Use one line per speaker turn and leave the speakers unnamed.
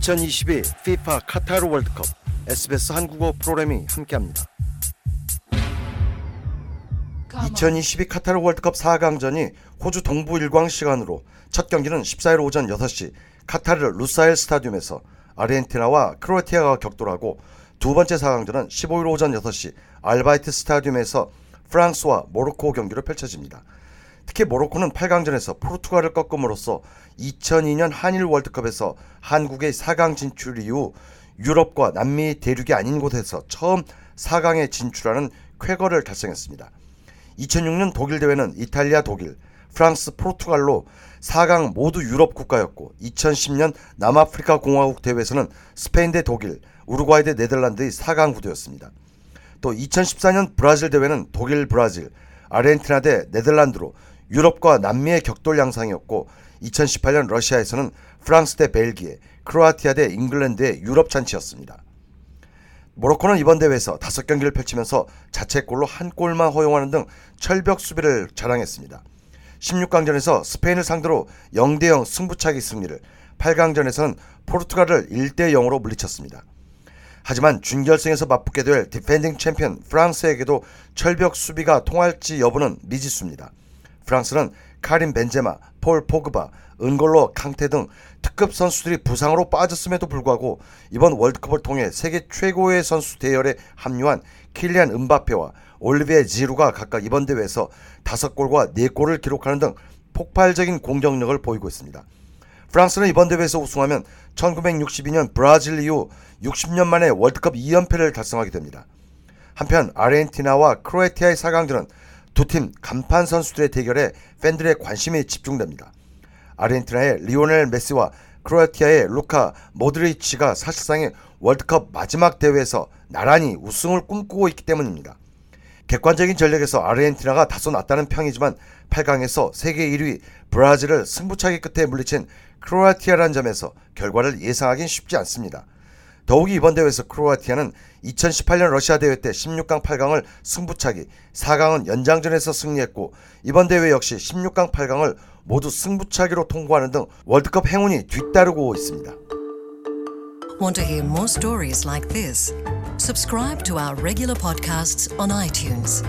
2022 FIFA 카타르 월드컵 SBS 한국어 프로그램이 함께합니다. 2022 카타르 월드컵 4강전이 호주 동부 일광 시간으로 첫 경기는 14일 오전 6시 카타르 루사일 스타디움에서 아르헨티나와 크로아티아가 격돌하고 두 번째 4강전은 15일 오전 6시 알바이트 스타디움에서 프랑스와 모로코 경기로 펼쳐집니다. 특히 모로코는 8강전에서 포르투갈을 꺾음으로써 2002년 한일 월드컵에서 한국의 4강 진출 이후 유럽과 남미 대륙이 아닌 곳에서 처음 4강에 진출하는 쾌거를 달성했습니다. 2006년 독일 대회는 이탈리아, 독일, 프랑스, 포르투갈로 4강 모두 유럽 국가였고 2010년 남아프리카 공화국 대회에서는 스페인 대 독일, 우루과이 대 네덜란드의 4강 구도였습니다. 또 2014년 브라질 대회는 독일, 브라질, 아르헨티나 대 네덜란드로 유럽과 남미의 격돌 양상이었고 2018년 러시아에서는 프랑스 대 벨기에, 크로아티아 대 잉글랜드의 유럽 잔치였습니다. 모로코는 이번 대회에서 다섯 경기를 펼치면서 자책골로 한 골만 허용하는 등 철벽 수비를 자랑했습니다. 16강전에서 스페인을 상대로 0대0 승부차기 승리를, 8강전에서는 포르투갈을 1대0으로 물리쳤습니다. 하지만 준결승에서 맞붙게 될 defending 챔피언 프랑스에게도 철벽 수비가 통할지 여부는 미지수입니다. 프랑스는 카린 벤제마, 폴 포그바, 은골로 캉테 등 특급 선수들이 부상으로 빠졌음에도 불구하고 이번 월드컵을 통해 세계 최고의 선수 대열에 합류한 킬리안 은바페와 올리비에 지루가 각각 이번 대회에서 5골과 4골을 기록하는 등 폭발적인 공격력을 보이고 있습니다. 프랑스는 이번 대회에서 우승하면 1962년 브라질 이후 60년 만에 월드컵 2연패를 달성하게 됩니다. 한편 아르헨티나와 크로에티아의 4강전은 두 팀 간판 선수들의 대결에 팬들의 관심이 집중됩니다. 아르헨티나의 리오넬 메시와 크로아티아의 루카 모드리치가 사실상의 월드컵 마지막 대회에서 나란히 우승을 꿈꾸고 있기 때문입니다. 객관적인 전력에서 아르헨티나가 다소 낫다는 평이지만 8강에서 세계 1위 브라질을 승부차기 끝에 물리친 크로아티아라는 점에서 결과를 예상하긴 쉽지 않습니다. 더욱이 이번 대회에서 크로아티아는 2018년 러시아 대회 때 16강 8강을 승부차기, 4강은 연장전에서 승리했고 이번 대회 역시 16강 8강을 모두 승부차기로 통과하는 등 월드컵 행운이 뒤따르고 있습니다.
Want to hear more stories like this? Subscribe to our regular podcasts on iTunes.